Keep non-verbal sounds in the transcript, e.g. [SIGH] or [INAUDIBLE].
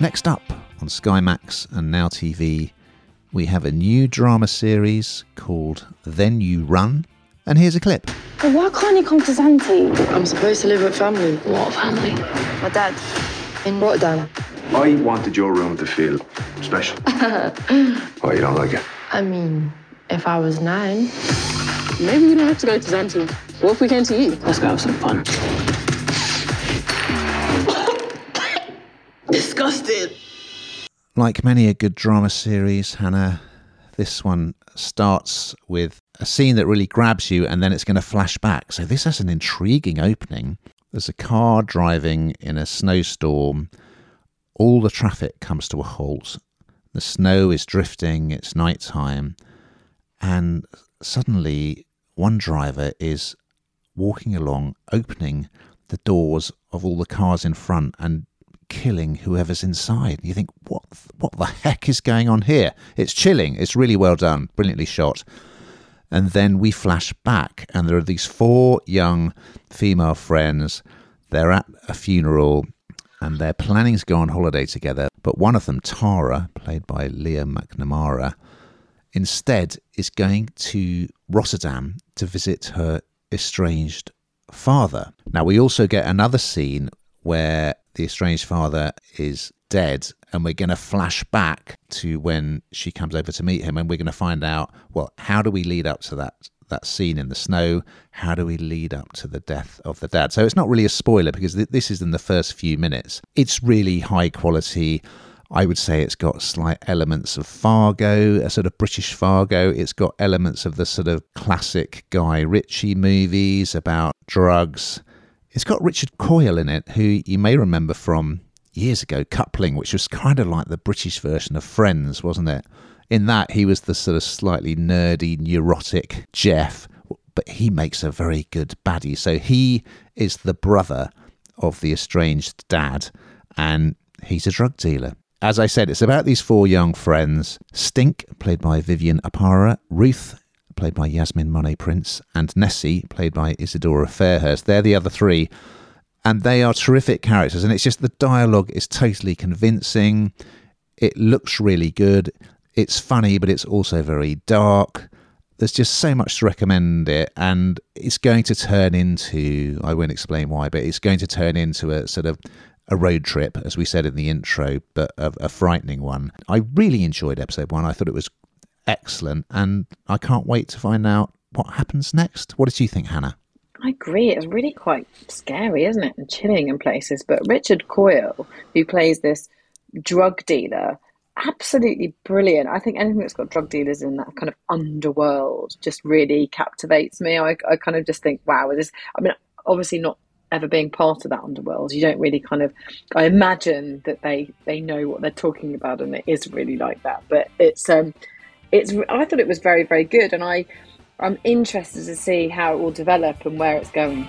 Next up on Sky Max and Now TV, we have a new drama series called Then You Run. And here's a clip. But why can't he come to Zante? I'm supposed to live with family. What family? My dad. In Rotterdam. I wanted your room to feel special. [LAUGHS] oh, you don't like it? I mean, if I was nine. Maybe we don't have to go to Zante. What if we came to you? Let's go have some fun. Like many a good drama series, Hannah, this one starts with a scene that really grabs you and then it's going to flash back. So this has an intriguing opening. There's a car driving in a snowstorm. All the traffic comes to a halt. The snow is drifting, it's night time, and suddenly one driver is walking along, opening the doors of all the cars in front and killing whoever's inside. You think, what, what the heck is going on here? It's chilling. It's really well done, brilliantly shot. And then we flash back, and there are these four young female friends. They're at a funeral and they're planning to go on holiday together. But one of them, Tara, played by Leah McNamara, instead is going to Rotterdam to visit her estranged father. Now, we also get another scene where the estranged father is dead and we're going to flash back to when she comes over to meet him and we're going to find out well how do we lead up to that that scene in the snow how do we lead up to the death of the dad so it's not really a spoiler because th- this is in the first few minutes it's really high quality I would say it's got slight elements of Fargo, a sort of British Fargo. It's got elements of the sort of classic Guy Ritchie movies about drugs. It's got Richard Coyle in it, who you may remember from years ago, Coupling, which was kind of like the British version of Friends, wasn't it? In that, he was the sort of slightly nerdy, neurotic Jeff, but he makes a very good baddie. So he is the brother of the estranged dad, and he's a drug dealer. As I said, it's about these four young friends Stink, played by Vivian Oparah, Ruth, played by Yasmin Monet Prince, and Nessie, played by Isadora Fairhurst. They're the other three and they are terrific characters. And it's just the dialogue is totally convincing. It looks really good. It's funny, but it's also very dark. There's just so much to recommend it, and it's going to turn into I won't explain why, but it's going to turn into a sort of a road trip, as we said in the intro, but a, a frightening one. I really enjoyed episode one. I thought it was excellent, and I can't wait to find out what happens next. What did you think, Hannah? I agree. It's really quite scary, isn't it? And chilling in places. But Richard Coyle, who plays this drug dealer, absolutely brilliant. I think anything that's got drug dealers in that kind of underworld just really captivates me. I, I kind of just think, wow, this. I mean, obviously not ever being part of that underworld, you don't really kind of. I imagine that they they know what they're talking about, and it is really like that. But it's um, it's. I thought it was very very good, and I I'm interested to see how it will develop and where it's going.